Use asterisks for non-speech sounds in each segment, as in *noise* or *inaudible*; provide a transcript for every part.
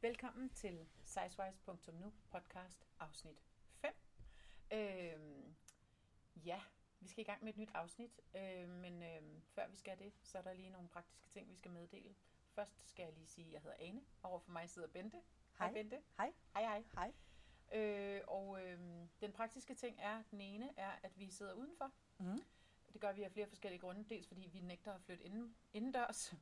Velkommen til sizewise.nu podcast afsnit 5. Øhm, ja, vi skal i gang med et nyt afsnit, øh, men øh, før vi skal det, så er der lige nogle praktiske ting, vi skal meddele. Først skal jeg lige sige, at jeg hedder Ane, og overfor mig sidder Bente. Hej. Bente. Hej. Hej, hej. Hej. Øh, og øh, den praktiske ting er, den ene er, at vi sidder udenfor. Mm. Det gør vi af flere forskellige grunde. Dels fordi vi nægter at flytte inden, indendørs,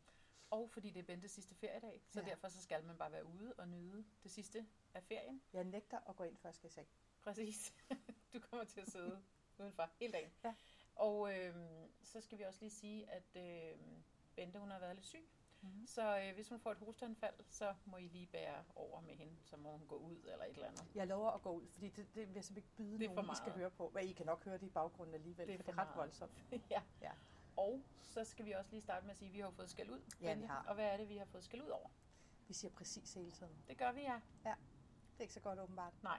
og fordi det er Bentes sidste feriedag. Så Ja. derfor så skal man bare være ude og nyde det sidste af ferien. Jeg nægter at gå ind, før jeg skal i seng. Præcis. *laughs* Du kommer til at sidde *laughs* udenfor hele dagen. Ja. Og øh, så skal vi også lige sige, at øh, Bente hun har været lidt syg. Mm. Så øh, hvis hun får et hosteanfald, så må I lige bære over med hende. Så må hun gå ud eller et eller andet. Jeg lover at gå ud, fordi det, det vil jeg simpelthen ikke byde Det nogen, I skal høre på. Men I kan nok høre det i baggrunden alligevel, Det er for for det er ret voldsomt. *laughs* ja. Ja. Og så skal vi også lige starte med at sige, at vi har fået skæld ud. Ja, vi har. Og hvad er det, vi har fået skæld ud over? Vi siger præcis hele tiden. Det gør vi, ja. Det er ikke så godt åbenbart. Nej,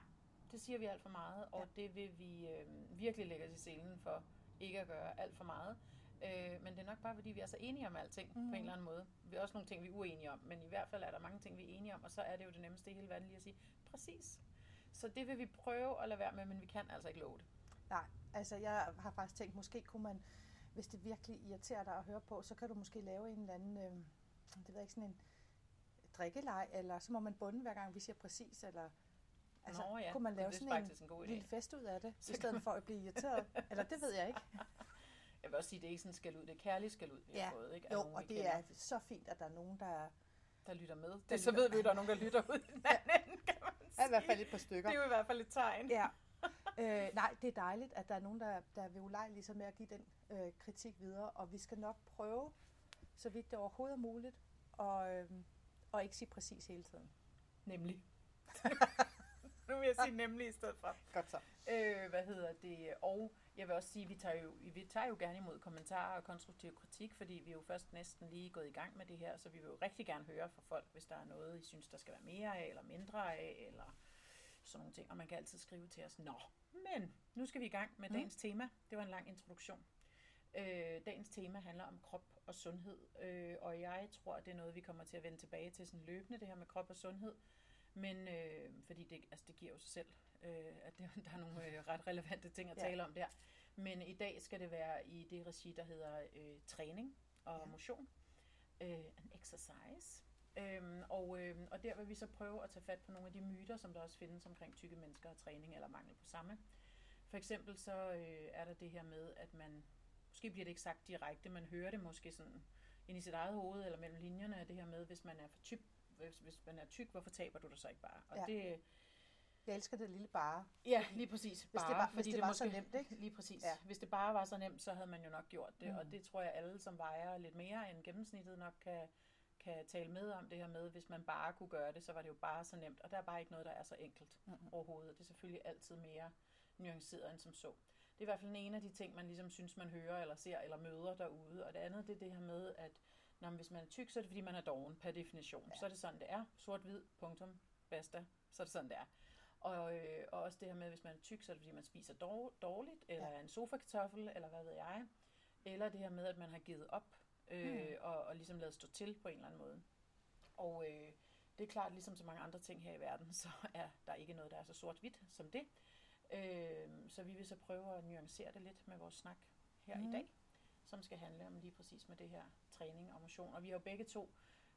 det siger vi alt for meget, og Ja. det vil vi øh, virkelig lægge os i selen for ikke at gøre alt for meget. Øh, men det er nok bare, fordi vi er så enige om alting mm. Mhm. på en eller anden måde. Vi har også nogle ting, vi er uenige om, men i hvert fald er der mange ting, vi er enige om, og så er det jo det nemmeste i hele verden lige at sige, præcis. Så det vil vi prøve at lade være med, men vi kan altså ikke love det. Nej, altså jeg har faktisk tænkt, måske kunne man, hvis det virkelig irriterer dig at høre på, så kan du måske lave en eller anden, øh, det ved jeg ikke, sådan en drikkeleg, eller så må man bunde hver gang, vi siger præcis, eller altså, Nå ja, kunne man lave det er sådan en en god idé. lille fest ud af det, Så i stedet for at blive irriteret. *laughs* eller det ved jeg ikke. *laughs* Jeg vil også sige, det er ikke sådan skal ud, det er kærligt skal ud, vi har Ja, fået. Ikke? Jo, nogen, og det kender, er så fint, at der er nogen, der der lytter med. Det, så ved vi at der er nogen, der lytter ud i den anden kan man sige. er i hvert fald et par stykker. Det er jo i hvert fald et tegn. Ja. Øh, nej, det er dejligt, at der er nogen, der, der vil ulejlige sig med at give den øh, kritik videre, og vi skal nok prøve, så vidt det overhovedet er muligt, og, øh, og ikke sige præcis hele tiden. Nemlig. *laughs* nu vil jeg sige nemlig i stedet for. Godt så. Øh, hvad hedder det? Og jeg vil også sige, at vi tager, jo, vi tager jo gerne imod kommentarer og konstruktiv kritik, fordi vi er jo først næsten lige gået i gang med det her, så vi vil jo rigtig gerne høre fra folk, hvis der er noget, I synes, der skal være mere af, eller mindre af, eller sådan nogle ting. Og man kan altid skrive til os, nå, men nu skal vi i gang med Mm. dagens tema. Det var en lang introduktion. Øh, dagens tema handler om krop og sundhed, øh, og jeg tror, at det er noget, vi kommer til at vende tilbage til sådan løbende, det her med krop og sundhed. Men øh, fordi det, altså det giver jo sig selv, øh, at det, *laughs* der er nogle øh, ret relevante ting at Ja. tale om der. Men i dag skal det være i det regi, der hedder øh, træning og Ja. motion. Øh, en exercise. Øhm, og, øhm, og der vil vi så prøve at tage fat på nogle af de myter, som der også findes omkring tykke mennesker og træning eller mangel på samme. For eksempel så øh, er der det her med, at man, måske bliver det ikke sagt direkte, man hører det måske sådan ind i sit eget hoved eller mellem linjerne, af det her med, hvis man er for tyk, hvis, hvis man er tyk, hvorfor taber du dig så ikke bare? Og Ja. det, Jeg elsker det lille bare. Ja, lige præcis. Hvis det var- hvis det var så måske, nemt, ikke? Lige præcis. Ja. Hvis det bare var så nemt, så havde man jo nok gjort det. Mm. Og det tror jeg, alle, som vejer lidt mere end gennemsnittet, nok kan, kan tale med om det her med. Hvis man bare kunne gøre det, så var det jo bare så nemt. Og der er bare ikke noget, der er så enkelt Mm. overhovedet. Det er selvfølgelig altid mere nuanceret end som så. Det er i hvert fald en af de ting, man ligesom synes, man hører eller ser eller møder derude. Og det andet, det er det her med, at når, hvis man er tyk, så er det fordi, man er doven per definition. Ja. Så er det sådan, det er. Sort-hvid, punktum, basta. Så er det sådan, det er. Og, øh, og også det her med, hvis man er tyk, så er det fordi, man spiser dår, dårligt, eller Ja. ja. en sofakartoffel, eller hvad ved jeg. Eller det her med, at man har givet op, øh, Hmm. hmm. og, og ligesom lavet stå til på en eller anden måde. Og øh, det er klart, ligesom så mange andre ting her i verden, *laughs* så er der ikke noget, der er så sort-hvidt som det. Øh, så vi vil så prøve at nuancere det lidt med vores snak her mm. i dag, som skal handle om lige præcis med det her træning og motion. Og vi har jo begge to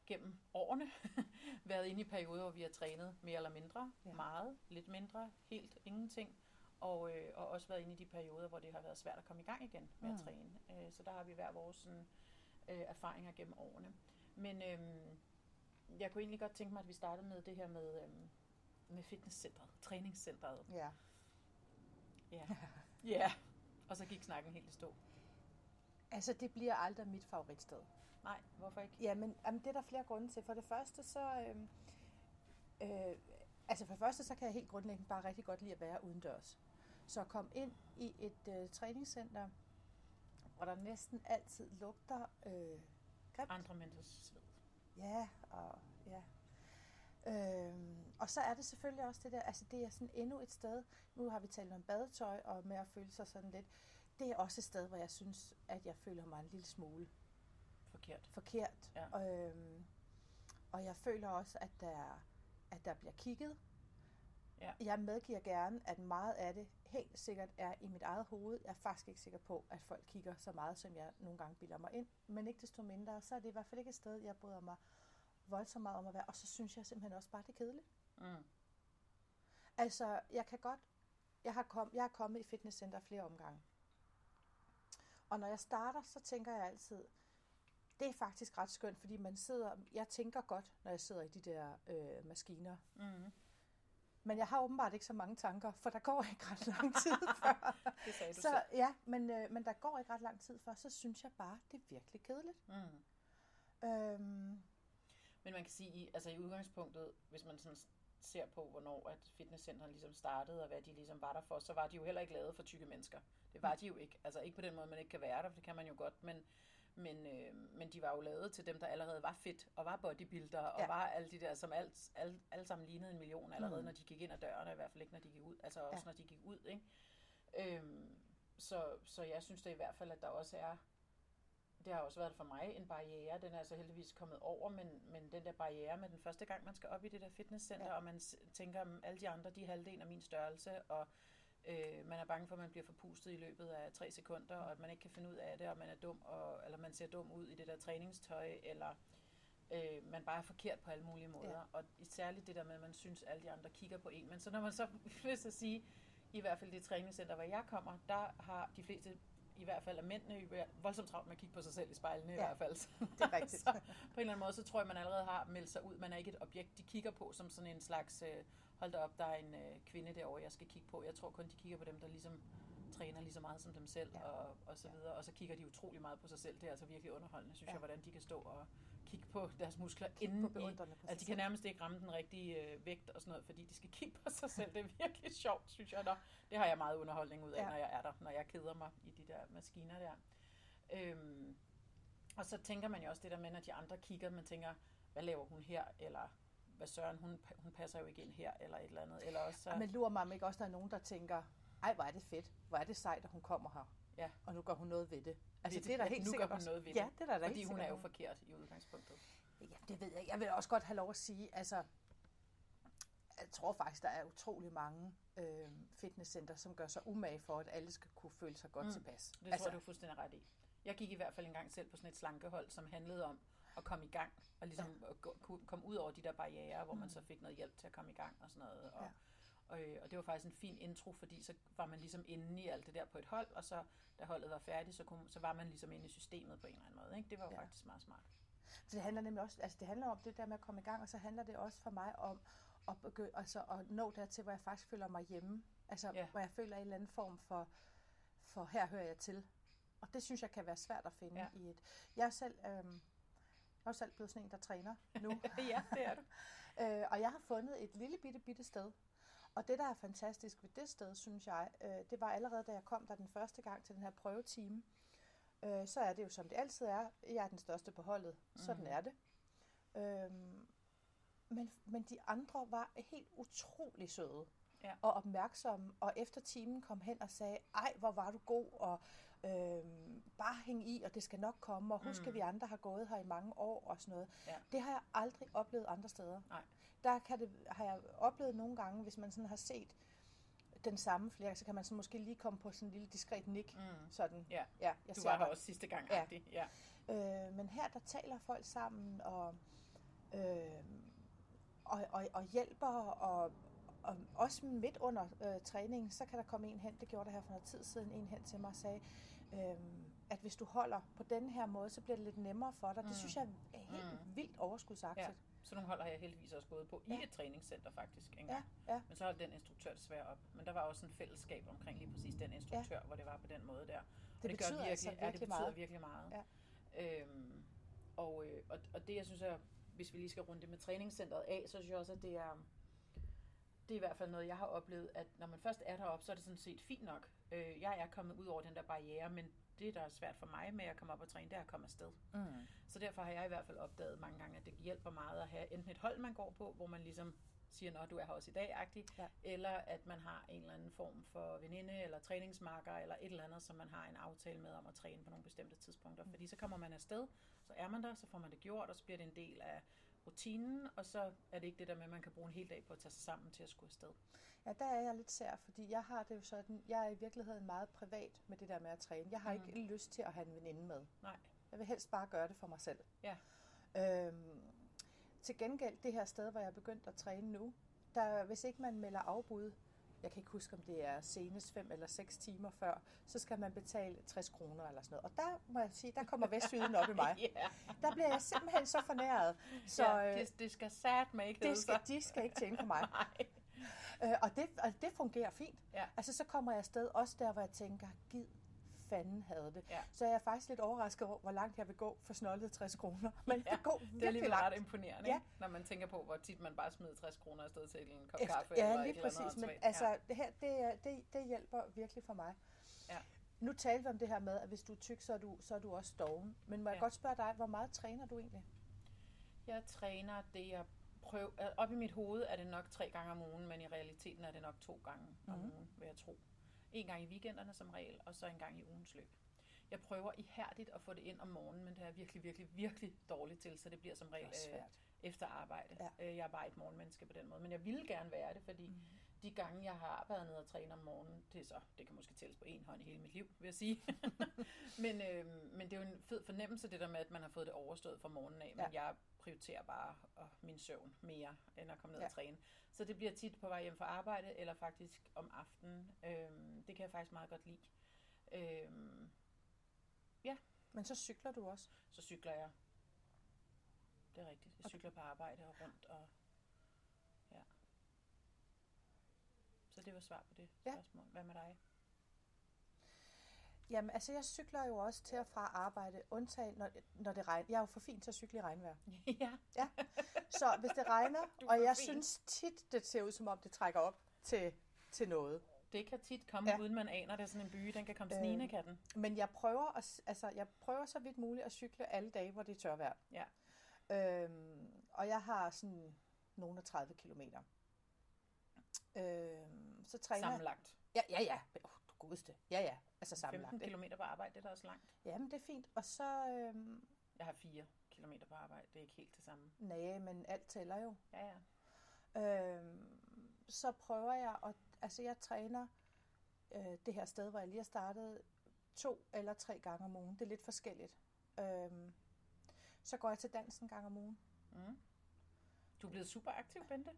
gennem årene *laughs* været inde i perioder, hvor vi har trænet mere eller mindre, Ja. meget, lidt mindre, helt ingenting. Og, øh, og også været inde i de perioder, hvor det har været svært at komme i gang igen med mm. Mm. at træne. Øh, så der har vi hver vores sådan, øh, erfaringer gennem årene. Men øh, jeg kunne egentlig godt tænke mig, at vi startede med det her med, øh, med fitnesscentret, træningscentret. Ja. Ja. *laughs* ja. Og så gik snakken helt i stå. Altså, det bliver aldrig mit favoritsted. Nej, hvorfor ikke? Ja, men jamen, det er der flere grunde til. For det første, så... Øh, øh, altså for det første, så kan jeg helt grundlæggende bare rigtig godt lide at være udendørs. Så kom ind i et øh, træningscenter, hvor der næsten altid lugter øh, grimt. Andre menneskers sved. Ja, og ja. Øhm, og så er det selvfølgelig også det der, altså det er sådan endnu et sted, nu har vi talt om badetøj og med at føle sig sådan lidt, det er også et sted, hvor jeg synes, at jeg føler mig en lille smule Forkert. forkert. Ja. Øhm, og jeg føler også, at der er at der bliver kigget. Ja. Jeg medgiver gerne, at meget af det helt sikkert er i mit eget hoved. Jeg er faktisk ikke sikker på, at folk kigger så meget, som jeg nogle gange bilder mig ind. Men ikke desto mindre, så er det i hvert fald ikke et sted, jeg bryder mig voldsomt meget om at være. Og så synes jeg simpelthen også bare, det er kedeligt. Mm. Altså, jeg kan godt... Jeg har, kom, jeg er kommet i fitnesscenter flere omgange. Og når jeg starter, så tænker jeg altid, det er faktisk ret skønt, fordi man sidder... Jeg tænker godt, når jeg sidder i de der øh, maskiner. Mm. Men jeg har åbenbart ikke så mange tanker, for der går ikke ret lang tid *laughs* før. Det sagde du så selv. ja, men, øh, men der går ikke ret lang tid før, så synes jeg bare, det er virkelig kedeligt. Mm. Øhm, Men man kan sige, altså i udgangspunktet, hvis man sådan ser på, hvornår at fitnesscenterne ligesom startede, og hvad de ligesom var der for, så var de jo heller ikke lavet for tykke mennesker. Det var de jo ikke. Altså ikke på den måde, man ikke kan være der, for det kan man jo godt, men, men, øh, men de var jo lavet til dem, der allerede var fit, og var bodybuilder, og Ja. var alle de der, som alt, alle, alle sammen lignede en million allerede, Mm. når de gik ind ad døren, og i hvert fald ikke, når de gik ud. Altså også, Ja. når de gik ud, ikke? Øhm, så, så jeg synes da i hvert fald, at der også er det har også været for mig en barriere. Den er altså heldigvis kommet over, men, men den der barriere med den første gang, man skal op i det der fitnesscenter, ja. Og man tænker, at alle de andre, de er halvdelen af min størrelse, og øh, man er bange for, at man bliver forpustet i løbet af tre sekunder, og at man ikke kan finde ud af det, og man er dum, og, eller man ser dum ud i det der træningstøj, eller øh, man bare er forkert på alle mulige måder. Ja. Og særligt det der med, at man synes, at alle de andre kigger på en. Men så når man så, vil så sige, i hvert fald det træningscenter, hvor jeg kommer, der har de fleste i hvert fald af mændene jo voldsomt travlt med at kigge på sig selv i spejlene ja. i hvert fald. det er rigtigt. *laughs* så på en eller anden måde, så tror jeg, man allerede har meldt sig ud. Man er ikke et objekt, de kigger på som sådan en slags, øh, hold da op, der er en øh, kvinde derovre, jeg skal kigge på. Jeg tror kun, de kigger på dem, der ligesom træner lige så meget som dem selv, ja. Og, og så videre. Og så kigger de utrolig meget på sig selv. Det er altså virkelig underholdende, synes. Ja. jeg, hvordan de kan stå og kigge på deres muskler Kig inden på i, sig Altså, de kan nærmest ikke ramme den rigtige øh, vægt og sådan noget, fordi de skal kigge på sig *laughs* selv. Det er virkelig sjovt, synes jeg. Nå, det har jeg meget underholdning ud af, ja. Når jeg er der, når jeg keder mig i de der maskiner der. Øhm, og så tænker man jo også det der med, når de andre kigger, man tænker, hvad laver hun her, eller hvad søren, hun, hun passer jo ikke ind her, eller et eller andet. Eller også, så, Ja. Men lurer mig ikke også, der er nogen, der tænker, ej, hvor er det fedt. Hvor er det sejt, at hun kommer her. Ja. Og nu gør hun noget ved det. Altså, det- det er der helt nu gør sikkert også. noget ved ja, det, det er der, fordi hun er jo forkert i udgangspunktet. Ja, det ved jeg. Jeg vil også godt have lov at sige, altså, jeg tror faktisk, der er utrolig mange øh, fitnesscenter, som gør sig umage for, at alle skal kunne føle sig godt Mm. tilpas. Det altså, tror jeg, du er fuldstændig ret i. Jeg gik i hvert fald en gang selv på sådan et slankehold, som handlede om at komme i gang, og ligesom ja. komme ud over de der barriere, hvor man Mm. så fik noget hjælp til at komme i gang og sådan noget. Og, Ja. Og, øh, og det var faktisk en fin intro, fordi så var man ligesom inde i alt det der på et hold, og så da holdet var færdigt, så, kunne, så var man ligesom inde i systemet på en eller anden måde. Ikke? Det var jo Ja. faktisk meget smart. Så det handler nemlig også, altså det handler om det der med at komme i gang, og så handler det også for mig om at, begynde, altså at nå dertil, hvor jeg faktisk føler mig hjemme. Altså, Ja. hvor jeg føler en eller anden form for, for her hører jeg til. Og det synes jeg kan være svært at finde Ja. i et... Jeg er selv, øhm, jeg er jo selv blevet sådan en, der træner nu. *laughs* ja, det er du. *laughs* Øh, og jeg har fundet et lille bitte, bitte sted. Og det, der er fantastisk ved det sted, synes jeg, øh, det var allerede, da jeg kom der den første gang til den her prøvetime. Øh, så er det jo, som det altid er. Jeg er den største på holdet. Sådan Mhm. er det. Øhm, men, men de andre var helt utrolig søde Ja. og opmærksomme. Og efter timen kom hen og sagde, ej, hvor var du god, og øhm, bare hæng i, og det skal nok komme, og husk, Mm. at vi andre har gået her i mange år og sådan noget. Ja. Det har jeg aldrig oplevet andre steder. Nej. Der kan det, har jeg oplevet nogle gange, hvis man sådan har set den samme flere, så kan man så måske lige komme på sådan en lille diskret nik. Mm. Sådan, Ja. ja, jeg Du var dig. også sidste gang, ja. ja. Øh, men her, der taler folk sammen, og, øh, og, og, og hjælper, og, og også midt under øh, træningen, så kan der komme en hen, det gjorde der her for noget tid siden, en hen til mig og sagde, øh, at hvis du holder på den her måde, så bliver det lidt nemmere for dig. Mm. Det synes jeg er helt Mm. vildt overskudsagtigt. Ja. Så nogle hold har jeg heldigvis også gået på i Ja. et træningscenter faktisk en Ja, ja. Men så holdt den instruktør desværre op. Men der var også en fællesskab omkring lige præcis den instruktør, ja. hvor det var på den måde der. Og Det, betyder gør virkelig, altså ja, det virkelig betyder meget. virkelig meget. Ja. Øhm, og, øh, og, og det jeg synes er, hvis vi lige skal runde det med træningscenteret af, så synes jeg også, at det er, det er i hvert fald noget, jeg har oplevet, at når man først er deroppe, så er det sådan set fint nok. Øh, jeg er kommet ud over den der barriere, men det, der er svært for mig med at komme op og træne, det er at komme afsted. Mm. Så derfor har jeg i hvert fald opdaget mange gange, at det hjælper meget at have enten et hold, man går på, hvor man ligesom siger, når du er her også i dag, agtig, Ja. eller at man har en eller anden form for veninde eller træningsmarker eller et eller andet, som man har en aftale med om at træne på nogle bestemte tidspunkter. Fordi så kommer man afsted, så er man der, så får man det gjort, og så bliver det en del af rutinen, og så er det ikke det der med, at man kan bruge en hel dag på at tage sig sammen til at skulle afsted. Ja, der er jeg lidt sær, fordi jeg har det jo sådan, jeg er i virkeligheden meget privat med det der med at træne. Jeg har mm. ikke lyst til at have en veninde med. Nej. Jeg vil helst bare gøre det for mig selv. Ja. Øhm, til gengæld, det her sted, hvor jeg er begyndt at træne nu, der, hvis ikke man melder afbud, jeg kan ikke huske, om det er senest 5 eller 6 timer før, så skal man betale 60 kroner eller sådan noget. Og der må jeg sige, der kommer vestjyden op i mig. *laughs* yeah. Der bliver jeg simpelthen så fornæret. Så, ja, det, det skal satme ikke det skal, De skal ikke tjene på mig. *laughs* Nej. Øh, og, det, og det fungerer fint. Ja. Altså, så kommer jeg afsted også der, hvor jeg tænker, gid fanden havde det. Ja. Så jeg er faktisk lidt overrasket over, hvor langt jeg vil gå for snollet 60 kroner. Men Ja, det går Det er langt. ret imponerende, Ja. når man tænker på, hvor tit man bare smider 60 kroner afsted til en kop Efter, kaffe. ja, eller lige eller præcis. Men åndssvagt. altså, ja. det her, det, det, det hjælper virkelig for mig. Ja. Nu talte vi om det her med, at hvis du er tyk, så er du, så er du også doven. Men må jeg Ja. godt spørge dig, hvor meget træner du egentlig? Jeg træner det, jeg prøver... øh, Op i mit hoved er det nok tre gange om ugen, men i realiteten er det nok to gange om Mhm. ugen, vil jeg tro. En gang i weekenderne som regel, og så en gang i ugens løb. Jeg prøver ihærdigt at få det ind om morgenen, men det er virkelig, virkelig, virkelig dårligt til, så det bliver som regel øh, efter arbejde. Ja. Øh, Jeg er bare et morgenmenneske på den måde, men jeg ville gerne være det, fordi Mm. De gange, jeg har været nede og træne om morgenen, det er så, det kan måske tælles på en hånd i hele mit liv, vil jeg sige. *laughs* men, øh, men det er jo en fed fornemmelse, det der med, at man har fået det overstået fra morgenen af, men Ja. jeg prioriterer bare øh, min søvn mere, end at komme ned Ja. og træne. Så det bliver tit på vej hjem fra arbejde, eller faktisk om aftenen. Øh, det kan jeg faktisk meget godt lide. Øh, Men så cykler du også. så cykler jeg. Det er rigtigt. Jeg cykler på arbejde og rundt, og ja. Så det var svar på det Ja. spørgsmål. Hvad med dig? Jamen, altså jeg cykler jo også til og fra arbejde, undtagen når, når det regner. Jeg er jo for fin til at cykle i regnvejr. *laughs* ja. Så hvis det regner, er og jeg fin. synes tit, det ser ud som om, det trækker op til, til noget. Det kan tit komme, Ja. ja. uden man aner det. er Sådan en by, den kan komme Øh, snigende, kan den. Men jeg prøver, at, altså, jeg prøver så vidt muligt at cykle alle dage, hvor det er tørvejr. Ja. Øhm, og jeg har sådan nogle af 30 kilometer. Øhm, så træner. Sammenlagt. Ja, ja, ja. Oh, du godeste. Ja, ja. Altså 15 sammenlagt. ikke? km på arbejde, det er da også langt. Jamen, det er fint. Og så, øhm, Jeg har 4 km på arbejde, det er ikke helt det samme. nej, men alt tæller jo. Ja, ja. Øhm, så prøver jeg at, altså jeg træner øh, det her sted, hvor jeg lige har startet, to eller tre gange om ugen. Det er lidt forskelligt. Øhm, så går jeg til dans en gang om ugen. Mm. Du er blevet super aktiv, Bente.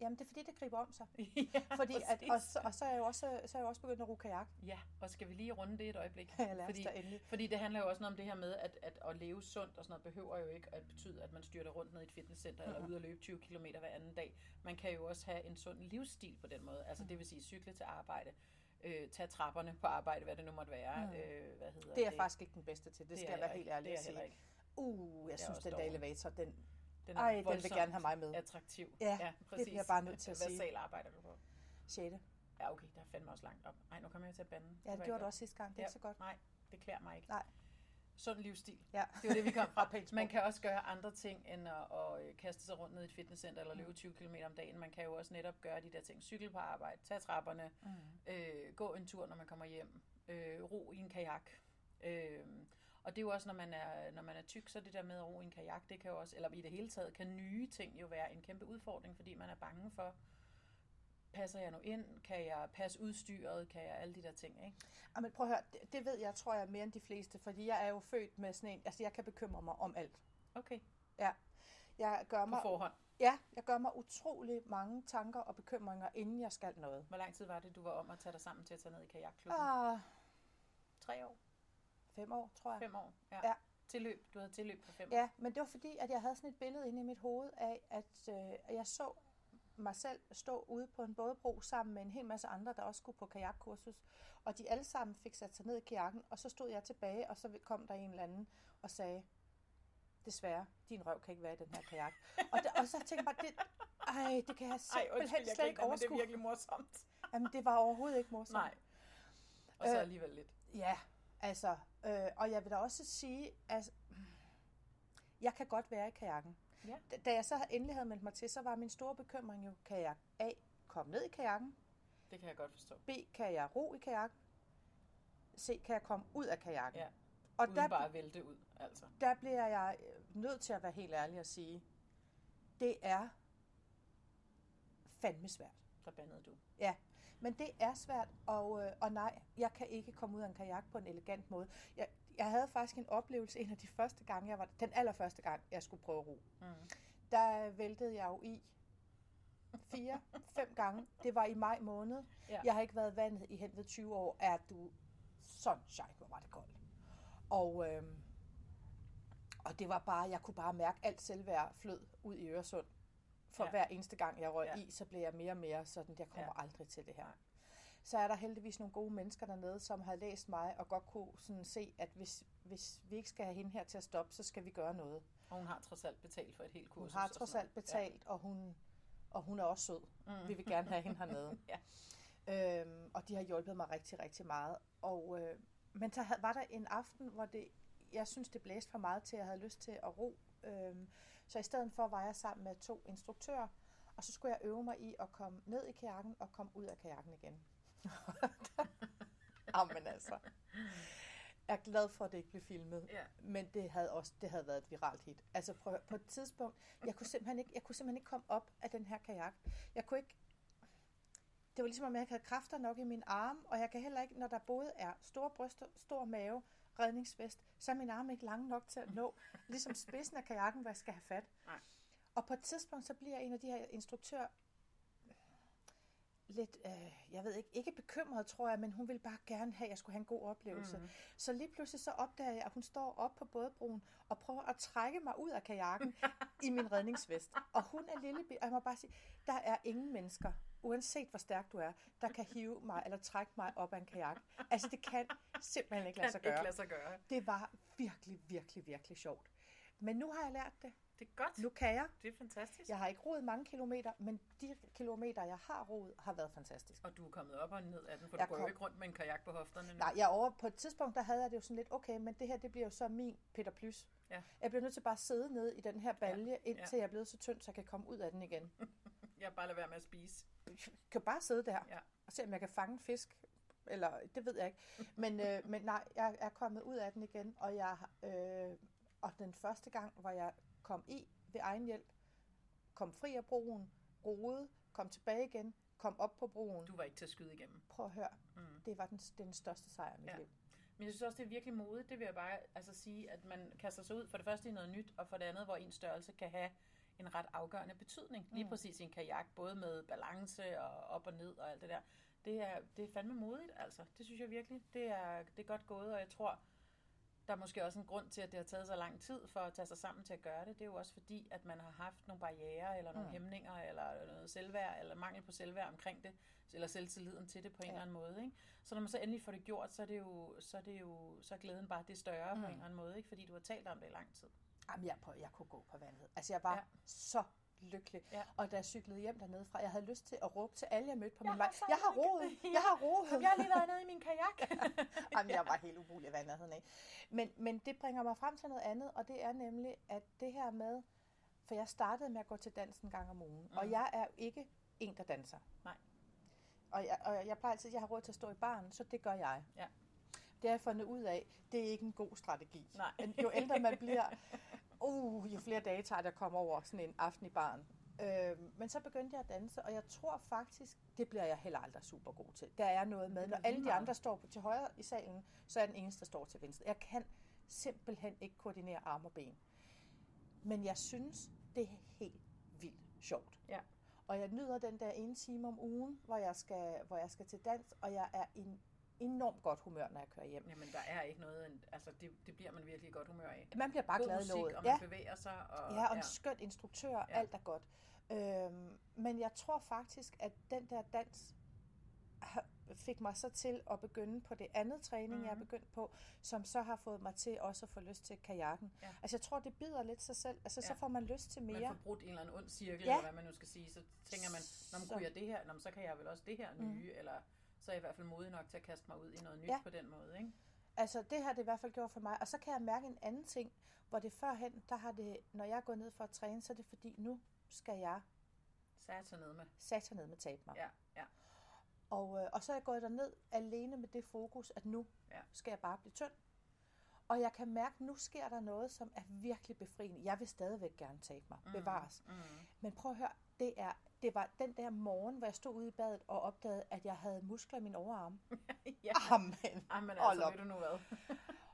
Jamen, det er fordi, det griber om sig. *laughs* ja, Fordi at, og, så, og så er jeg jo også, så er jeg også begyndt at ro kajak. Ja, og skal vi lige runde det et øjeblik? *laughs* Lad os Fordi- endelig. Fordi det handler jo også noget om det her med, at, at at leve sundt og sådan noget, behøver jo ikke at betyde, at man styrter rundt ned i et fitnesscenter eller Mhm. ud og løbe 20 km hver anden dag. Man kan jo også have en sund livsstil på den måde. Altså Mhm. det vil sige cykle til arbejde, øh, tage trapperne på arbejde, hvad det nu måtte være. Mhm. Øh, hvad hedder Det er jeg faktisk ikke den bedste til. Det skal jeg være helt ærlig det at jeg sige. Uh, jeg er synes, den der elevator, den, Den ej, den vil gerne have mig med. Attraktiv. Ja, ja det bliver jeg bare nødt til at Hvad sige. sal arbejder du på? 6. Ja, okay, der er fandme også langt op. Nej, nu kommer jeg til at bande. Ja, det gjorde du også sidste gang. Det er Ja. ikke så godt. Nej, det klæder mig ikke. Nej. Sund livsstil. Ja. Det var det, vi kom fra. *laughs* Man kan også gøre andre ting, end at, at øh, kaste sig rundt ned i et fitnesscenter eller Mm. løbe 20 km om dagen. Man kan jo også netop gøre de der ting. Cykel på arbejde, tage trapperne, Mm. øh, gå en tur, når man kommer hjem, øh, ro i en kajak. Øh, og det er jo også, når man er, når man er tyk, så det der med at ro i en kajak, det kan jo også, eller i det hele taget, kan nye ting jo være en kæmpe udfordring, fordi man er bange for, passer jeg nu ind? Kan jeg passe udstyret? Kan jeg alle de der ting, ikke? Ja, men prøv at høre, det, det ved jeg, tror jeg, mere end de fleste, fordi jeg er jo født med sådan en, altså jeg kan bekymre mig om alt. Okay, Jeg gør på mig, forhånd. ja, jeg gør mig utrolig mange tanker og bekymringer, inden jeg skal noget. Hvor lang tid var det, du var om at tage dig sammen til at tage ned i kajakklubben? Ah, Tre år? Fem år, tror jeg. Fem år? Ja. Ja. Tilløb. Du havde tilløb på fem år? Ja, men det var fordi, at jeg havde sådan et billede inde i mit hoved af, at øh, jeg så mig selv stå ude på en bådebro sammen med en hel masse andre, der også skulle på kajakkursus. Og de alle sammen fik sat sig ned i kajakken, og så stod jeg tilbage, og så kom der en eller anden og sagde, desværre, din røv kan ikke være i den her kajak. *laughs* og, det, og så tænkte jeg bare, det, ej, det kan jeg simpelthen slet ikke overskue. virkelig morsomt. Jamen, det var overhovedet ikke morsomt. Nej. Og så Øh, alligevel lidt. Ja, altså, øh, og jeg vil da også sige, at jeg kan godt være i kajakken. Ja. Da- Da jeg så endelig havde meldt mig til, så var min store bekymring jo, kan jeg A, komme ned i kajakken, Det kan jeg godt forstå. B, kan jeg ro i kajakken, C, kan jeg komme ud af kajakken. Ja. Og Uden der, bare vælte ud, altså. der bliver jeg øh, nødt til at være helt ærlig og sige, Det er fandme svært. Der bandede du. Ja, men det er svært, og, øh, og nej, jeg kan ikke komme ud af en kajak på en elegant måde. Jeg, jeg havde faktisk en oplevelse en af de første gange, jeg var den allerførste gang, jeg skulle prøve at ro. Mm. Der væltede jeg jo i fire, fem gange. Det var i maj måned. Ja. Jeg har ikke været vandet i hen ved 20 år. Er du sunshine, hvor var det koldt. Og, øhm, og det var bare, jeg kunne bare mærke alt selvværd flød ud i Øresund. For Ja. hver eneste gang jeg røg Ja. i, så blev jeg mere og mere sådan, jeg kommer Ja. aldrig til det her. Så er der heldigvis nogle gode mennesker dernede, som har læst mig og godt kunne sådan se, at hvis, hvis vi ikke skal have hende her til at stoppe, så skal vi gøre noget. Og hun har trods alt betalt for et helt Hun kursus. har og trods alt betalt, ja. og, hun, og hun er også sød. Mm. Vi vil gerne have hende hernede. *laughs* Ja. øhm, og de har hjulpet mig rigtig, rigtig meget. Og, øh, men så havde- var der en aften, hvor det, jeg synes, det blæste for meget til, at jeg havde lyst til at ro. Øhm, så i stedet for var jeg sammen med to instruktører, og så skulle jeg øve mig i at komme ned i kajakken og komme ud af kajakken igen. *laughs* Jamen altså. Jeg er glad for, at det ikke blev filmet. Ja. Men det havde også det havde været et viralt hit. Altså høre, på et tidspunkt, jeg kunne simpelthen ikke, jeg kunne simpelthen ikke komme op af den her kajak. Jeg kunne ikke, det var ligesom, om jeg ikke havde kræfter nok i min arm, og jeg kan heller ikke, når der både er store bryster, stor mave, redningsvest, så er min arm ikke lang nok til at nå, *laughs* ligesom spidsen af kajakken, hvor jeg skal have fat. Nej. Og på et tidspunkt, så bliver en af de her instruktører lidt, øh, jeg ved ikke, ikke bekymret, tror jeg, men hun ville bare gerne have, at jeg skulle have en god oplevelse. Mhm. Så lige pludselig så opdager jeg, at hun står op på bådbroen og prøver at trække mig ud af kajakken *laughs* i min redningsvest. Og hun er lille, og jeg må bare sige, der er ingen mennesker, uanset hvor stærk du er, der kan hive mig eller trække mig op af en kajak. Altså det kan simpelthen ikke lade sig ikke gøre. lade sig gøre. Det var virkelig, virkelig, virkelig sjovt. Men nu har jeg lært det. Det er godt. Nu kan jeg. Det er fantastisk. Jeg har ikke roet mange kilometer, men de kilometer, jeg har roet, har været fantastisk. Og du er kommet op og ned af den, for Jeg du går jo kom- ikke rundt med en kajak på hofterne nu. Nej, jeg er over på et tidspunkt, der havde jeg det jo sådan lidt, okay, men det her, det bliver jo så min Peter Plys. Ja. Jeg bliver nødt til bare at sidde nede i den her balje, indtil jeg er blevet så tynd, så jeg kan komme ud af den igen. *laughs* Jeg bare lader være med at spise. Jeg kan bare sidde der Ja. og se, om jeg kan fange fisk. Eller, det ved jeg ikke. Men, øh, men nej, jeg er kommet ud af den igen, og jeg øh, og den første gang, hvor jeg kom i ved egen hjælp, kom fri af broen, roede, kom tilbage igen, kom op på broen. Du var ikke til at skyde igennem. Prøv at høre, Mm. det var den, den største sejr i mit Ja. liv. Men jeg synes også, det er virkelig modigt. Det vil jeg bare altså sige, at man kaster sig ud for det første i noget nyt, og for det andet, hvor en størrelse kan have en ret afgørende betydning. Lige Mm. præcis i en kajak, både med balance og op og ned og alt det der. Det er, det er fandme modigt, altså. Det synes jeg virkelig. Det er, det er godt gået, og jeg tror, der er måske også en grund til, at det har taget så lang tid for at tage sig sammen til at gøre det. Det er jo også fordi, at man har haft nogle barriere, eller nogle Mm. hæmninger, eller noget selvværd, eller mangel på selvværd omkring det, eller selvtilliden til det på en Ja. eller anden måde. Ikke? Så når man så endelig får det gjort, så er det jo, så er, det jo, så er glæden bare det større mm. på en eller anden måde, ikke? fordi du har talt om det i lang tid. Jamen, jeg, prøv, jeg kunne gå på vandet. Altså, jeg var Ja. ja. så lykkelig. Ja. Og da jeg cyklede hjem dernede fra, jeg havde lyst til at råbe til alle, jeg mødte på Jeg min vej. Jeg har roet! Jeg har roet! Jeg har lige været nede i min kajak. *laughs* Jamen, jeg var helt umulig i nærheden af. Men, men det bringer mig frem til noget andet, og det er nemlig, at det her med, for jeg startede med at gå til dans en gang om ugen, mm. og jeg er ikke en, der danser. Nej. Og jeg, og jeg plejer altid, at jeg har råd til at stå i baren, så det gør jeg. Ja. Det har jeg fundet ud af, det er ikke en god strategi. Nej. Jo ældre man bliver, uh, jo flere dage tager det at komme over sådan en aften i baren. Øh, men så begyndte jeg at danse, og jeg tror faktisk, det bliver jeg heller aldrig super god til. Der er noget med, når alle de andre står på til højre i salen, så er jeg den eneste, der står til venstre. Jeg kan simpelthen ikke koordinere arm og ben. Men jeg synes, det er helt vildt sjovt. Ja. Og jeg nyder den der ene time om ugen, hvor jeg skal, hvor jeg skal til dans, og jeg er en enormt godt humør, når jeg kører hjem. Jamen, der er ikke noget, altså det, det bliver man virkelig godt humør af. Man bliver bare God glad i låget. og Ja, man bevæger sig. Og, ja, og en skøn instruktør, Ja. ja. alt er godt. Øhm, men jeg tror faktisk, at den der dans fik mig så til at begynde på det andet træning, mm. jeg er Mhm. begyndt på, som så har fået mig til også at få lyst til kajakken. Ja. Altså jeg tror, det bider lidt sig selv. Altså så Ja. får man lyst til mere. man får brudt en eller anden ond cirkel, Ja. eller hvad man nu skal sige, så tænker man, når man Så- kunne jeg det her, nå, så kan jeg vel også det her Mm. nye, eller så er jeg i hvert fald modig nok til at kaste mig ud i noget nyt Ja. på den måde. Ikke? Altså det har det i hvert fald gjort for mig. Og så kan jeg mærke en anden ting, hvor det førhen, der har det, når jeg gået ned for at træne, så er det fordi, nu skal jeg Sat ned med. sætte ned med tabe mig. Ja, ja. Og, øh, og så er jeg gået derned alene med det fokus, at nu Ja. skal jeg bare blive tynd. Og jeg kan mærke, at nu sker der noget, som er virkelig befriende. Jeg vil stadigvæk gerne tabe mig, Mm. bevares. Mm. Men prøv at høre, det, er, det var den der morgen, hvor jeg stod ude i badet og opdagede, at jeg havde muskler i min overarm. *laughs* ja. Amen. Hold altså, op. ved du nu hvad?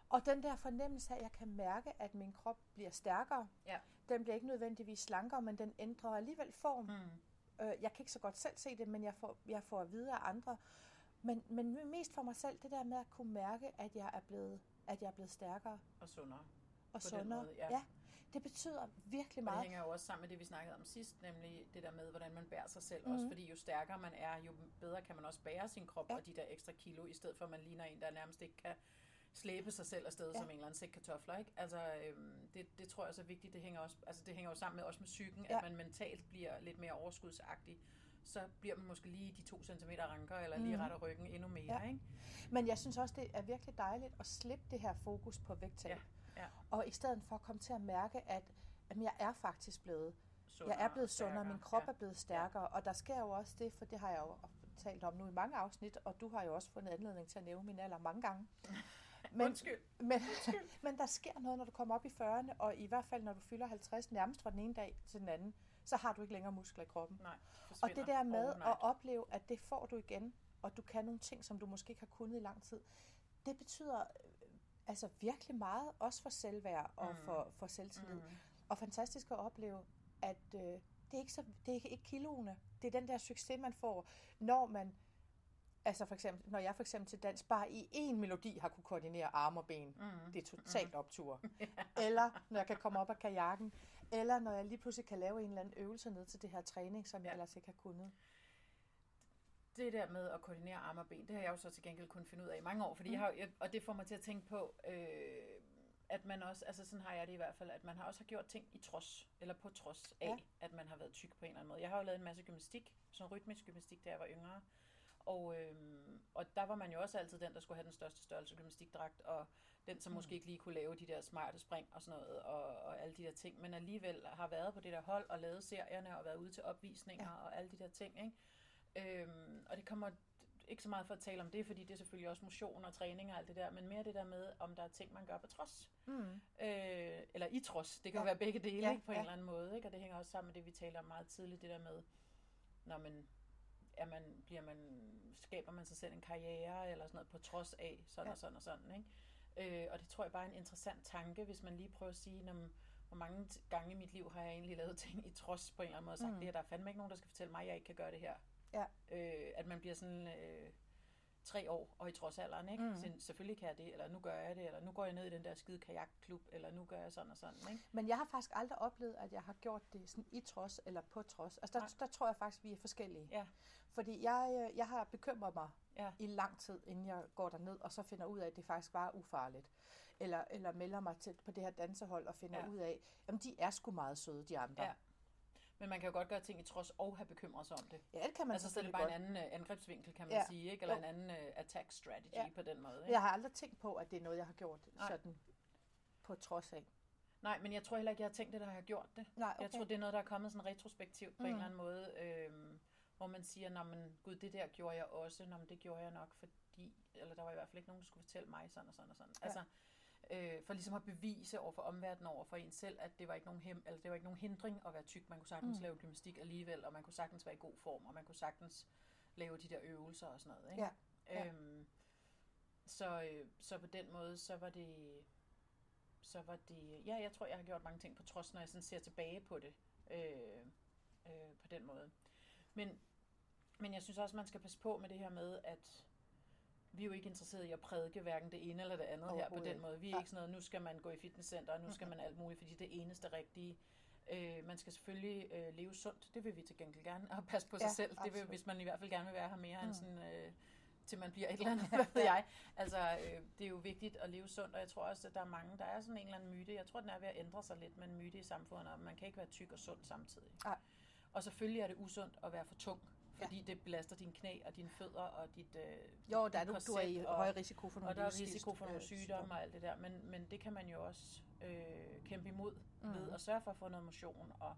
Og den der fornemmelse af, at jeg kan mærke, at min krop bliver stærkere. Ja. Den bliver ikke nødvendigvis slankere, men den ændrer alligevel form. Mm. Øh, jeg kan ikke så godt selv se det, men jeg får, jeg får at vide af andre. Men, men mest for mig selv, det der med at kunne mærke, at jeg er blevet, at jeg er blevet stærkere Og sundere. og sundere. måde, ja. ja, det betyder virkelig Og det meget. hænger jo også sammen med det, vi snakkede om sidst, nemlig det der med, hvordan man bærer sig selv Mhm. også. Fordi jo stærkere man er, jo bedre kan man også bære sin krop Ja. og de der ekstra kilo, i stedet for at man ligner en, der nærmest ikke kan slæbe sig selv afsted Ja. ja. som en eller anden sæk kartofler. Ikke? Altså, øhm, det, det tror jeg også er vigtigt. Det hænger, også, altså, det hænger jo sammen med også med psyken, Ja. at man mentalt bliver lidt mere overskudsagtig. Så bliver man måske lige de to centimeter ranker, eller lige Mhm. retter ryggen endnu mere. Ja. Ikke? Men jeg synes også, det er virkelig dejligt at slippe det her fokus på vægttab. Ja, ja. Og i stedet for at komme til at mærke, at jamen, jeg er faktisk blevet Sundere jeg er blevet sundere, min krop ja. er blevet stærkere, og der sker jo også det, for det har jeg jo talt om nu i mange afsnit, og du har jo også fundet anledning til at nævne min alder mange gange. *laughs* Men, Undskyld. *laughs* men, *laughs* men der sker noget, når du kommer op i 40'erne, og i hvert fald når du fylder 50, nærmest fra den ene dag til den anden, så har du ikke længere muskler i kroppen. Nej, Og det der med at opleve, at det får du igen, og du kan nogle ting, som du måske ikke har kunnet i lang tid, det betyder altså virkelig meget, også for selvværd og Mm. for, for selvtillid. Mm. Og fantastisk at opleve, at øh, det, er ikke så, det er ikke, kiloene. Det er den der succes, man får, når man, altså for eksempel, når jeg for eksempel til dans bare i én melodi har kunne koordinere arme og ben. Mm. Det er totalt optur. *laughs* Eller når jeg kan komme op af kajakken. Eller når jeg lige pludselig kan lave en eller anden øvelse ned til det her træning, som jeg Ja. ellers ikke har kunnet. Det der med at koordinere arme og ben, det har jeg jo så til gengæld kun finde ud af i mange år, fordi mm. jeg har, og det får mig til at tænke på, øh, at man også, altså sådan har jeg det i hvert fald, at man har også har gjort ting i trods, eller på trods af, Ja. at man har været tyk på en eller anden måde. Jeg har jo lavet en masse gymnastik, sådan rytmisk gymnastik, da jeg var yngre, og, øh, og der var man jo også altid den, der skulle have den største størrelse gymnastikdragt, og den, som Mm. måske ikke lige kunne lave de der smarte spring og sådan noget, og, og alle de der ting, men alligevel har været på det der hold, og lavet serierne, og været ude til opvisninger, ja. og alle de der ting, ikke? Øhm, og det kommer ikke så meget for at tale om det, fordi det er selvfølgelig også motion og træning og alt det der, men mere det der med, om der er ting, man gør på trods. Mm. Øh, eller i trods. Det kan Ja. være begge dele Ja, ikke, på ja. en eller anden måde. Ikke? Og det hænger også sammen med det, vi taler om meget tidligt, det der med, når man, er man, bliver man, skaber man sig selv en karriere eller sådan noget på trods af sådan Ja. og sådan og sådan. Ikke? Øh, og det tror jeg bare er en interessant tanke, hvis man lige prøver at sige, når, hvor mange gange i mit liv har jeg egentlig lavet ting i trods på en eller anden måde, og sagt, Mm. det er der er fandme ikke nogen, der skal fortælle mig, at jeg ikke kan gøre det her. Ja. Øh, at man bliver sådan øh, tre år og i trodsalderen, ikke? Mm. Så, selvfølgelig kan jeg det, eller nu gør jeg det, eller nu går jeg ned i den der skide kajakklub, eller nu gør jeg sådan og sådan, ikke? Men jeg har faktisk aldrig oplevet, at jeg har gjort det sådan i trods eller på trods. Altså der, Nej. der tror jeg faktisk, vi er forskellige. Ja. Fordi jeg, øh, jeg har bekymret mig Ja. i lang tid, inden jeg går derned, og så finder ud af, at det faktisk var ufarligt. Eller, eller melder mig til på det her dansehold og finder Ja. ud af, at de er sgu meget søde, de andre. Ja. Men man kan jo godt gøre ting i trods og have bekymret sig om det. ja det kan man altså så er det bare godt. en anden angrebsvinkel, kan man Ja. sige, ikke? Eller Jo. en anden uh, attack strategy Ja. på den måde. Ikke? Jeg har aldrig tænkt på, at det er noget, jeg har gjort Nej. sådan på trods af. Nej, men jeg tror heller ikke, jeg har tænkt det, der har gjort det. Nej, Okay. Jeg tror, det er noget, der er kommet sådan retrospektivt på mm. en Mm. eller anden måde, øhm, hvor man siger, Nå, men gud, det der gjorde jeg også, Nå, men det gjorde jeg nok, fordi, eller der var i hvert fald ikke nogen, der skulle fortælle mig sådan og sådan og sådan. Ja. Altså, øh, for ligesom at bevise over for omverdenen, over for en selv, at det var ikke nogen, hem, eller det var ikke nogen hindring at være tyk. Man kunne sagtens Mm. lave gymnastik alligevel, og man kunne sagtens være i god form, og man kunne sagtens lave de der øvelser og sådan noget. Ikke? Ja. Øhm, så, øh, så på den måde, så var det, så var det, ja, jeg tror, jeg har gjort mange ting på trods, når jeg sådan ser tilbage på det, øh, øh, på den måde. Men, men jeg synes også, man skal passe på med det her med, at vi er jo ikke interesseret i at prædike hverken det ene eller det andet her på den måde. Vi er Nej. ikke sådan noget, nu skal man gå i fitnesscenter, og nu skal man alt muligt, fordi det er eneste rigtige. Øh, man skal selvfølgelig øh, leve sundt, det vil vi til gengæld gerne, og passe på sig Ja, selv, det vil, hvis man i hvert fald gerne vil være her mere mm. end sådan, øh, til man bliver et eller *laughs* andet, hvad ved jeg. Altså, øh, det er jo vigtigt at leve sundt, og jeg tror også, at der er mange, der er sådan en eller anden myte, jeg tror, den er ved at ændre sig lidt, men en myte i samfundet, om man kan ikke være tyk og sund samtidig. Nej. Og selvfølgelig er det usundt at være for tung, fordi ja. det belaster dine knæ og dine fødder og dit øh, Jo, der er du, du er i og- høj risiko for nogle og der er risiko for nogle øh, sygdomme og alt det der, men, men det kan man jo også øh, kæmpe imod mm. Ved at sørge for at få noget motion og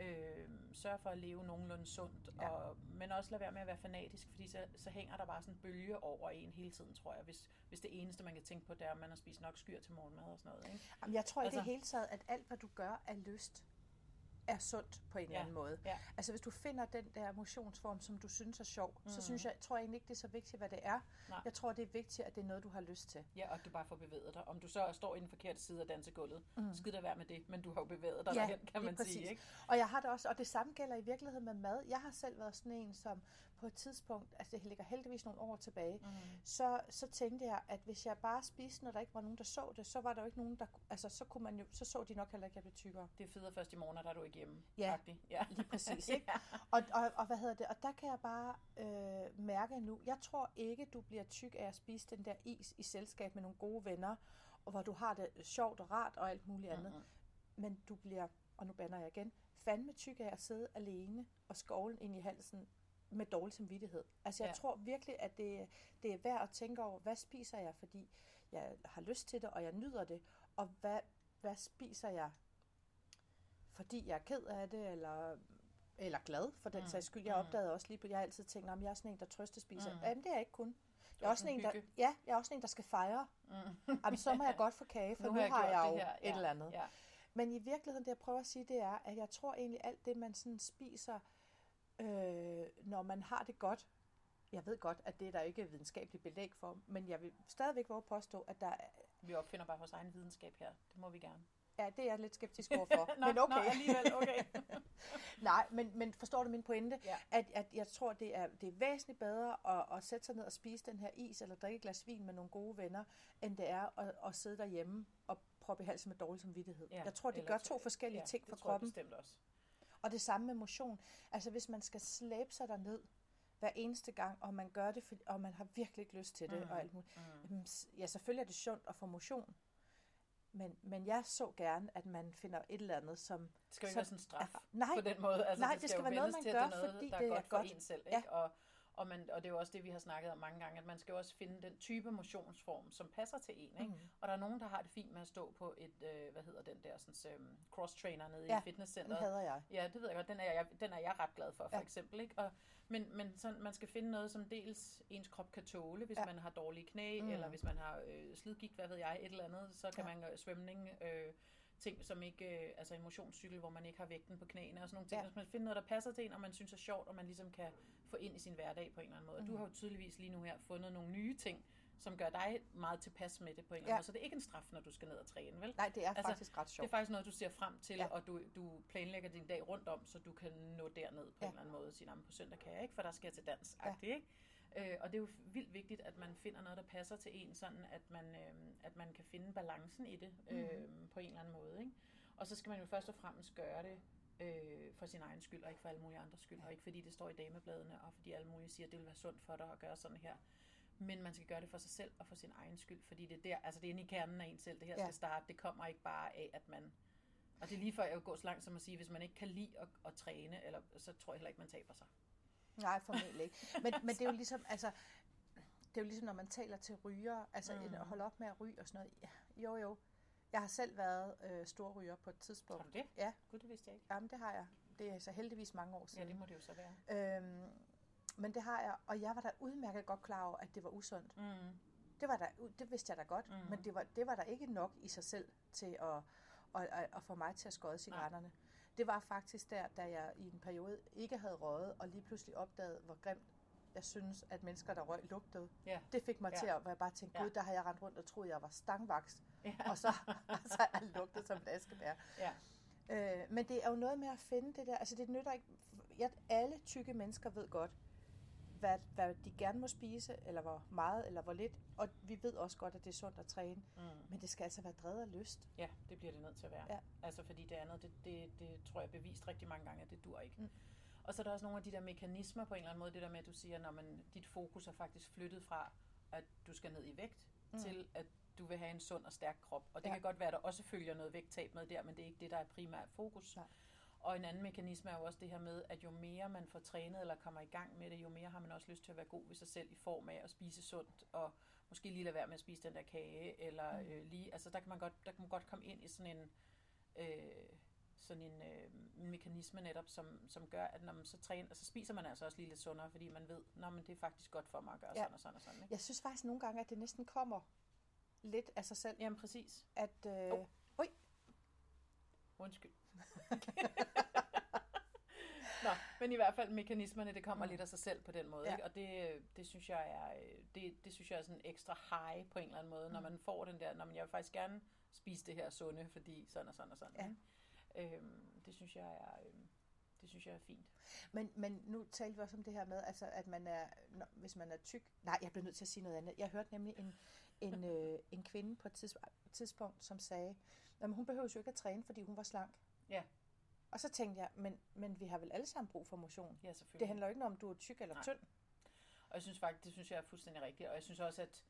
Øh, sørg for at leve nogenlunde sundt, Ja. og, men også lad være med at være fanatisk, fordi så, så hænger der bare sådan en bølge over en hele tiden, tror jeg, hvis, hvis det eneste, man kan tænke på, det er, at man har spist nok skyr til morgenmad og sådan noget. Ikke? Jamen, jeg tror i Altså- det hele taget, at alt, hvad du gør af lyst, er sundt på en eller Ja, anden måde. ja. Altså hvis du finder den der motionsform, som du synes er sjov, mm. så Mhm. synes jeg, tror jeg egentlig ikke, det er så vigtigt, hvad det er. Nej. Jeg tror, det er vigtigt, at det er noget, du har lyst til. Ja, og at du bare får bevæget dig. Om du så står i den forkerte side af dansegulvet, mm. skid da være med det, men du har jo bevæget dig Ja, derhen, kan man præcis. sige. Ikke? Og jeg har det også, og det samme gælder i virkeligheden med mad. Jeg har selv været sådan en, som på et tidspunkt, altså det ligger heldigvis nogle år tilbage, Mm. så, så tænkte jeg, at hvis jeg bare spiste, når der ikke var nogen, der så det, så var der jo ikke nogen, der, altså så kunne man jo, så så de nok heller ikke, at jeg blev tykkere. Det er fedt først i morgen, og der er du ikke hjemme. Ja, ja. Lige præcis, *laughs* ikke? Og, og, og hvad hedder det? Og der kan jeg bare øh, mærke nu, jeg tror ikke, du bliver tyk af at spise den der is i selskab med nogle gode venner, og hvor du har det sjovt og rart og alt muligt andet. Mm-mm. Men du bliver, og nu banner jeg igen, fandme tyk af at sidde alene og skovlen ind i halsen med dårlig samvittighed. Altså jeg Ja. tror virkelig, at det, det er værd at tænke over, hvad spiser jeg, fordi jeg har lyst til det, og jeg nyder det, og hvad, hvad spiser jeg, fordi jeg er ked af det, eller, eller glad for den Mm, sags skyld. Jeg mm. opdagede også lige på, jeg har altid tænkt, at jeg er sådan en, der trøste spiser. Mm. Jamen det er jeg ikke kun. Jeg er også sådan en, der, ja, jeg er også en, der skal fejre. Mm. Jamen, så må jeg *laughs* godt få kage, for nu, nu har jeg det jo her. et eller andet. Ja. Men i virkeligheden, det jeg prøver at sige, det er, at jeg tror egentlig, alt det, man sådan spiser, øh, når man har det godt, jeg ved godt, at det er der ikke videnskabeligt belæg for, men jeg vil stadigvæk våge påstå, at der er, Vi opfinder bare vores egen videnskab her. Det må vi gerne. ja, det er jeg lidt skeptisk overfor. *laughs* nå, men okay. nå, alligevel, okay. *laughs* Nej, men, men forstår du min pointe? Ja. At, at jeg tror, det er, det er væsentligt bedre at, at sætte sig ned og spise den her is, eller drikke et glas vin med nogle gode venner, end det er at, at sidde derhjemme og proppe i halsen med dårlig samvittighed. Ja, jeg tror, det gør to- forskellige ja, ting det for jeg kroppen. bestemt også. Og det samme med motion. Altså hvis man skal slæbe sig derned hver eneste gang, og man gør det, og man har virkelig ikke lyst til det, Mm, og alt muligt. Mm. Ja, selvfølgelig er det sundt at få motion. Men, men jeg så gerne, at man finder et eller andet, som... Det skal jo ikke som være sådan en straf er- nej, på den måde. Altså, nej, det det skal, skal jo være noget, man gør, det noget, fordi det er godt for godt. en selv. Ja. Ikke? Og, og, man, og det er jo også det, vi har snakket om mange gange, at man skal også finde den type motionsform, som passer til en. Ikke? Mm. Og der er nogen, der har det fint med at stå på et, øh, hvad hedder den der, sådan, øh, cross-trainer nede Ja, i Den fitnesscenteret. hader jeg. Ja, det ved jeg godt. Den er jeg, den er jeg ret glad for, for Ja. eksempel. Ikke? Og, men men sådan, man skal finde noget, som dels ens krop kan tåle, hvis Ja. man har dårlige knæ, Mm. eller hvis man har øh, slidgigt, hvad ved jeg, et eller andet, så kan Ja. man gøre svømning, øh, ting som ikke, øh, altså en motionscykel, hvor man ikke har vægten på knæene og sådan nogle ting. Ja. Hvis man finder noget, der passer til en, og man synes er sjovt, og man ligesom kan få ind i sin hverdag på en eller anden måde. Mm. Du Mhm. har jo tydeligvis lige nu her fundet nogle nye ting, som gør dig meget tilpas med det på en eller anden måde. Så det er ikke en straf, når du skal ned og træne, vel? Nej, det er Altså, faktisk ret Det er sjovt. faktisk noget, du ser frem til, Ja. og du, du planlægger din dag rundt om, så du kan nå derned på Ja. en eller anden måde og sige, "Nå, men på søndag kan jeg ikke, for der skal jeg til dans. Ja. Ikke? Øh, og det er jo vildt vigtigt, at man finder noget, der passer til en, sådan at man, øh, at man kan finde balancen i det øh, Mhm. på en eller anden måde. Ikke? Og så skal man jo først og fremmest gøre det øh, for sin egen skyld, og ikke for alle mulige andres skyld, og ikke fordi det står i damebladene, og fordi alle mulige siger, at det vil være sundt for dig at gøre sådan her. Men man skal gøre det for sig selv og for sin egen skyld, fordi det er der, altså det er inde i kernen af en selv, det her Ja. skal starte. Det kommer ikke bare af, at man og det er lige før, jeg vil gå så langt som at sige, hvis man ikke kan lide at, at træne, eller, så tror jeg heller ikke, man taber sig. Nej, formentlig ikke. Men, men det er jo *laughs* ligesom, altså, det er jo ligesom, når man taler til ryger, altså Mm. at holde op med at ryge og sådan noget. Ja, jo, jo. Jeg har selv været øh, stor ryger på et tidspunkt. du det? Ja. Gud, det vidste jeg ikke. Jamen, det har jeg. Det er så heldigvis mange år Ja, siden. det må det jo så være. Øhm, men det har jeg, og jeg var da udmærket godt klar over, at det var usundt. Mm. Det, var der, det vidste jeg da godt, mm. men det var, det var der ikke nok i sig selv til at, at, at, at få mig til at skåde cigaretterne. Det var faktisk der, da jeg i en periode ikke havde røget, og lige pludselig opdagede, hvor grimt jeg synes, at mennesker, der røg, lugtede. Ja. Det fik mig Ja. til at, hvor jeg bare tænkte, gud, der har jeg rendt rundt og troet, jeg var stangvaks. Ja. Og så, *laughs* så har jeg lugtet som et askebær. ja. Øh, men det er jo noget med at finde det der, altså det nytter ikke, jeg, alle tykke mennesker ved godt, hvad, hvad de gerne må spise, eller hvor meget, eller hvor lidt, og vi ved også godt, at det er sundt at træne, Mm. men det skal altså være drevet af lyst. Ja, det bliver det nødt til at være. Ja. Altså fordi det andet, det, det, det tror jeg er bevist rigtig mange gange, at det dur ikke. Mm. Og så er der også nogle af de der mekanismer på en eller anden måde, det der med, at du siger, når man, dit fokus er faktisk flyttet fra, at du skal ned i vægt, Mm. til at du vil have en sund og stærk krop. Og det Ja. ja. kan godt være, at der også følger noget vægttab med der, men det er ikke det, der er primært fokus. Nej. Og en anden mekanisme er jo også det her med, at jo mere man får trænet eller kommer i gang med det, jo mere har man også lyst til at være god ved sig selv i form af at spise sundt, og måske lige lade være med at spise den der kage, eller Mm. øh, lige, altså der kan man godt, der kan man godt komme ind i sådan en, øh, sådan en, øh, en mekanisme netop, som, som gør, at når man så træner, så spiser man altså også lige lidt sundere, fordi man ved, at det er faktisk godt for mig at gøre ja. sådan og sådan og sådan. Ikke? Jeg synes faktisk nogle gange, at det næsten kommer lidt af sig selv. Jamen præcis. At, øh, oh. Oj. Undskyld. *laughs* Nå, men i hvert fald mekanismerne, det kommer mm. lidt af sig selv på den måde. Ja. Ikke? Og det, det, synes jeg er, det, det synes jeg er sådan ekstra high på en eller anden måde, mm. når man får den der, når man, jeg vil faktisk gerne spise det her sunde, fordi sådan og sådan og sådan. Ja. Øhm, det synes jeg er... Øhm, det synes jeg er fint. Men, men nu talte vi også om det her med, altså, at man er, når, hvis man er tyk... Nej, jeg bliver nødt til at sige noget andet. Jeg hørte nemlig en, en, *laughs* øh, en kvinde på et tidspunkt, som sagde, at hun behøver jo ikke at træne, fordi hun var slank. Ja. Og så tænkte jeg, men, men vi har vel alle sammen brug for motion? Ja, selvfølgelig. Det handler jo ikke om, du er tyk eller Nej. tynd. Og jeg synes faktisk, det synes jeg er fuldstændig rigtigt. Og jeg synes også, at,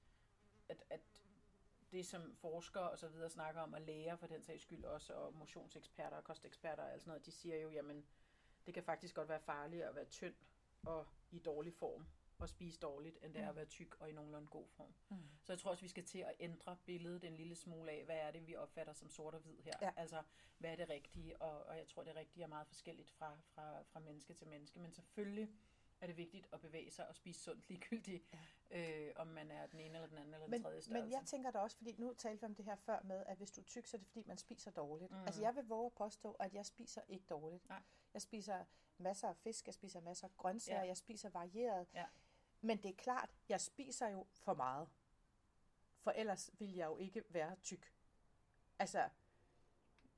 at, at det, som forskere og så videre snakker om, og læger for den sags skyld også, og motionseksperter og kosteksperter og alt sådan noget, de siger jo, jamen, det kan faktisk godt være farligt at være tynd og i dårlig form og spise dårligt, end det er at mm. være tyk og i nogenlunde god form. Mm. Så jeg tror også, vi skal til at ændre billedet en lille smule af, hvad er det, vi opfatter som sort og hvid her. Ja. Altså, hvad er det rigtige? Og, og jeg tror, det rigtige er meget forskelligt fra, fra, fra menneske til menneske. Men selvfølgelig er det vigtigt at bevæge sig og spise sundt ligegyldigt, ja. øh, om man er den ene eller den anden eller den men, tredje størrelse. Men jeg tænker da også, fordi nu talte vi om det her før med, at hvis du er tyk, så er det fordi, man spiser dårligt. Mm. Altså jeg vil våge at påstå, at jeg spiser ikke dårligt. Nej. Jeg spiser masser af fisk, jeg spiser masser af grøntsager, ja. jeg spiser varieret. Ja. Men det er klart, jeg spiser jo for meget. For ellers vil jeg jo ikke være tyk. Altså,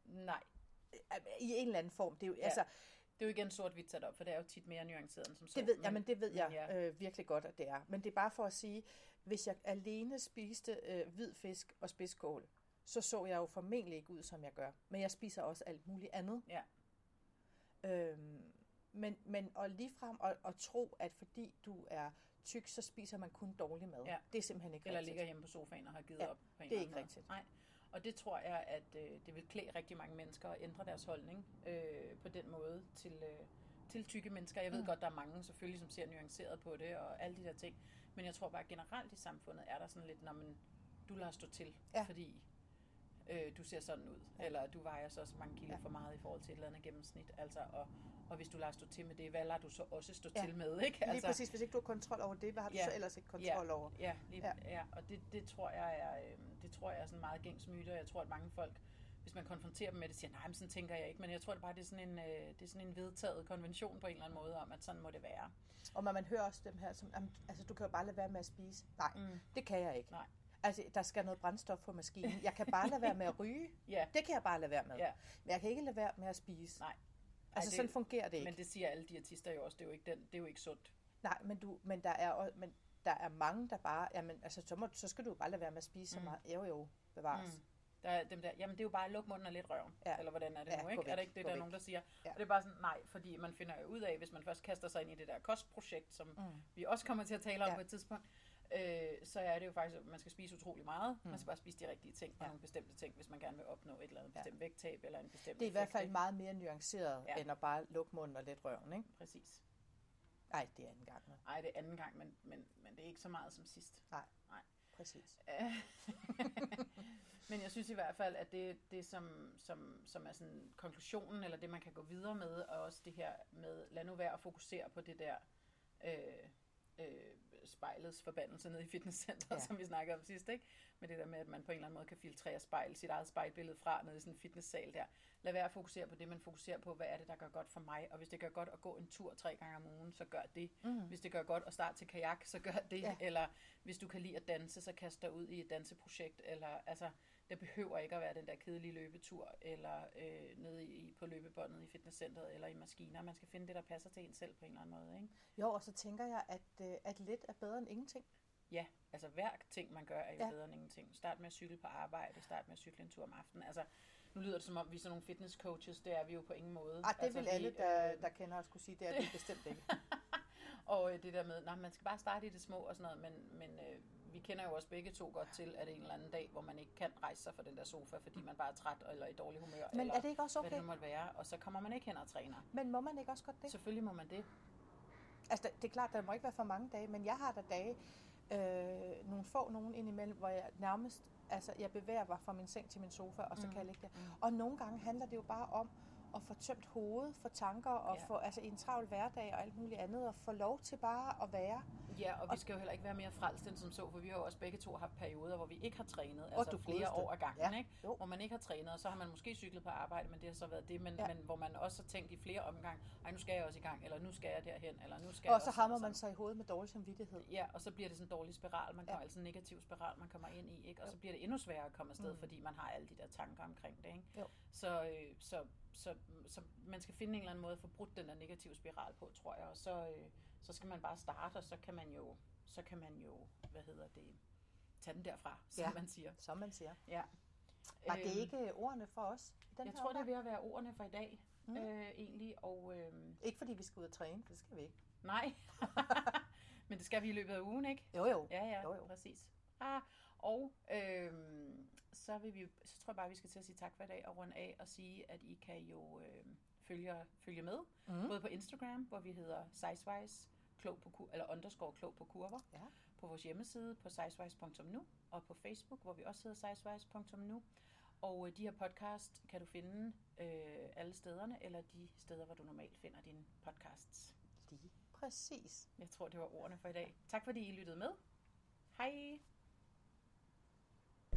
nej. I en eller anden form. Det er jo, ja. altså, det er jo igen sort-hvidt sat op, for det er jo tit mere nuanceret end som så. Det ved, men, jamen, det ved jeg ja. øh, virkelig godt, at det er. Men det er bare for at sige, hvis jeg alene spiste øh, hvid fisk og spidskål, så så jeg jo formentlig ikke ud, som jeg gør. Men jeg spiser også alt muligt andet. Ja. Øhm, men, men og ligefrem at, at tro, at fordi du er tyk, så spiser man kun dårlig mad. Ja. Det er simpelthen ikke Eller rigtigt. ligger hjemme på sofaen og har givet ja, op på en det er ikke rigtigt. Nej. Og det tror jeg, at øh, det vil klæde rigtig mange mennesker at ændre deres holdning øh, på den måde til, øh, til tykke mennesker. Jeg ved mm. godt, der er mange selvfølgelig, som ser nuanceret på det og alle de der ting. Men jeg tror bare generelt i samfundet er der sådan lidt, når man, du lader stå til, ja. fordi øh, du ser sådan ud, ja. eller du vejer så, så mange kilo ja. for meget i forhold til et eller andet gennemsnit. Altså, og, og hvis du lader stå til med det, hvad lader du så også stå ja. til med? Ikke? Altså, lige præcis, hvis ikke du har kontrol over det, hvad har du ja. så ellers ikke kontrol ja. over? Ja, lige, ja. ja. og det, det tror jeg er, øh, det tror jeg er sådan meget gængs myte, og jeg tror, at mange folk, hvis man konfronterer dem med det, siger, nej, men sådan tænker jeg ikke, men jeg tror det bare, det er sådan en, øh, det er sådan en vedtaget konvention på en eller anden måde om, at sådan må det være. Og man, man hører også dem her, som, altså du kan jo bare lade være med at spise. Nej, mm. det kan jeg ikke. Nej. Altså, der skal noget brændstof på maskinen. Jeg kan bare lade være med at ryge. *laughs* ja. Det kan jeg bare lade være med. Ja. Men jeg kan ikke lade være med at spise. Nej. Altså, det, sådan fungerer det ikke. Men det siger alle diætister jo også, det er jo ikke, den, det er jo ikke sundt. Nej, men, du, men, der er, også, men der er mange, der bare, jamen, altså, så, må, så skal du bare lade være med at spise mm. så meget. Jo, jo, bevares. Mm. Der er dem der, jamen det er jo bare at lukke munden og lidt røven. Ja. Eller hvordan er det ja, nu, ikke? Væk, er det ikke det, der er nogen, der siger? Ja. Og det er bare sådan, nej, fordi man finder jo ud af, hvis man først kaster sig ind i det der kostprojekt, som mm. vi også kommer til at tale om ja. på et tidspunkt, øh, så er det jo faktisk, at man skal spise utrolig meget. Mm. Man skal bare spise de rigtige ting, og ja. nogle bestemte ting, hvis man gerne vil opnå et eller andet ja. bestemt vægttab, eller en bestemt Det er i hvert fald meget mere nuanceret, ja. end at bare lukke munden og lidt røven, ikke? Præcis. Nej, det er anden gang. Nej, det er anden gang, men, men, men det er ikke så meget som sidst. Nej, Nej. præcis. *laughs* men jeg synes i hvert fald, at det, det som, som, som er sådan konklusionen, eller det man kan gå videre med, og også det her med, lad nu være at fokusere på det der øh, øh, spejlets forbandelse nede i fitnesscenteret, ja. som vi snakkede om sidst, ikke? Med det der med, at man på en eller anden måde kan filtrere spejl, sit eget spejlbillede fra nede i sådan en fitnesssal der. Lad være at fokusere på det, men fokusere på, hvad er det, der gør godt for mig. Og hvis det gør godt at gå en tur tre gange om ugen, så gør det. Mm. Hvis det gør godt at starte til kajak, så gør det. Ja. Eller hvis du kan lide at danse, så kast dig ud i et danseprojekt. Eller altså, det behøver ikke at være den der kedelige løbetur, eller øh, nede i, på løbebåndet i fitnesscenteret, eller i maskiner. Man skal finde det, der passer til en selv på en eller anden måde. Ikke? Jo, og så tænker jeg, at, øh, at lidt er bedre end ingenting. Ja, altså hver ting, man gør, er jo ja. bedre end ingenting. Start med at cykle på arbejde, start med at cykle en tur om aftenen. Altså, nu lyder det som om, vi er sådan nogle fitness coaches, det er vi jo på ingen måde. Ah, det altså, vil alle, der, øh, der kender os, kunne sige, det er det bestemt ikke. *laughs* og øh, det der med, nej, man skal bare starte i det små og sådan noget, men, men øh, vi kender jo også begge to godt til, at det en eller anden dag, hvor man ikke kan rejse sig fra den der sofa, fordi man bare er træt eller i dårlig humør, Men eller er det ikke også okay? hvad det måtte være, og så kommer man ikke hen og træner. Men må man ikke også godt det? Selvfølgelig må man det. Altså, det er klart, der må ikke være for mange dage, men jeg har der dage, øh, nogle få nogen indimellem, hvor jeg nærmest, altså jeg bevæger mig fra min seng til min sofa, og så mm. kan jeg ligge der. Mm. Og nogle gange handler det jo bare om at få tømt hovedet for tanker og Ja. få, altså i en travl hverdag og alt muligt andet, og få lov til bare at være. Ja, og vi skal jo heller ikke være mere frelst end som så, for vi har jo også begge to haft perioder, hvor vi ikke har trænet, Åh, altså du flere godeste. år ad gangen, Ja, ikke? jo. hvor man ikke har trænet, og så har man måske cyklet på arbejde, men det har så været det, men, Ja. men hvor man også har tænkt i flere omgange, ej, nu skal jeg også i gang, eller nu skal jeg derhen, eller nu skal Og jeg så også hammer man og sig i hovedet med dårlig samvittighed. Ja, og så bliver det sådan en dårlig spiral, man Ja. kommer, altså en negativ spiral, man kommer ind i, ikke? og så Jo. bliver det endnu sværere at komme afsted, Mm. fordi man har alle de der tanker omkring det. Ikke? Jo. Så, øh, så, så, så man skal finde en eller anden måde at få brudt den der negative spiral på, tror jeg, og så, øh, så skal man bare starte, og så kan man jo, så kan man jo, hvad hedder det, tage den derfra, som Ja. man siger. Som man siger. Ja. Var det Øhm, ikke ordene for os i den Jeg her tror, det er omgang? ved at være ordene for i dag, Mm. øh, egentlig, og øh, Ikke fordi vi skal ud og træne, for det skal vi ikke. nej, *laughs* men det skal vi i løbet af ugen, ikke? Jo jo. Ja, ja, Jo, jo. præcis. Ah, og øhm, så, vil vi, så tror jeg bare, vi skal til at sige tak for i dag og runde af og sige, at I kan jo øh, følge, følge med, Mm. både på Instagram, hvor vi hedder sizewise, klog på kur, eller underscore klog på kurver, Ja. på vores hjemmeside på sizewise.nu, og på Facebook, hvor vi også hedder sizewise.nu. Og øh, de her podcast kan du finde øh, alle stederne, eller de steder, hvor du normalt finder dine podcasts. Lige præcis. Jeg tror, det var ordene for i dag. Tak fordi I lyttede med. Hej!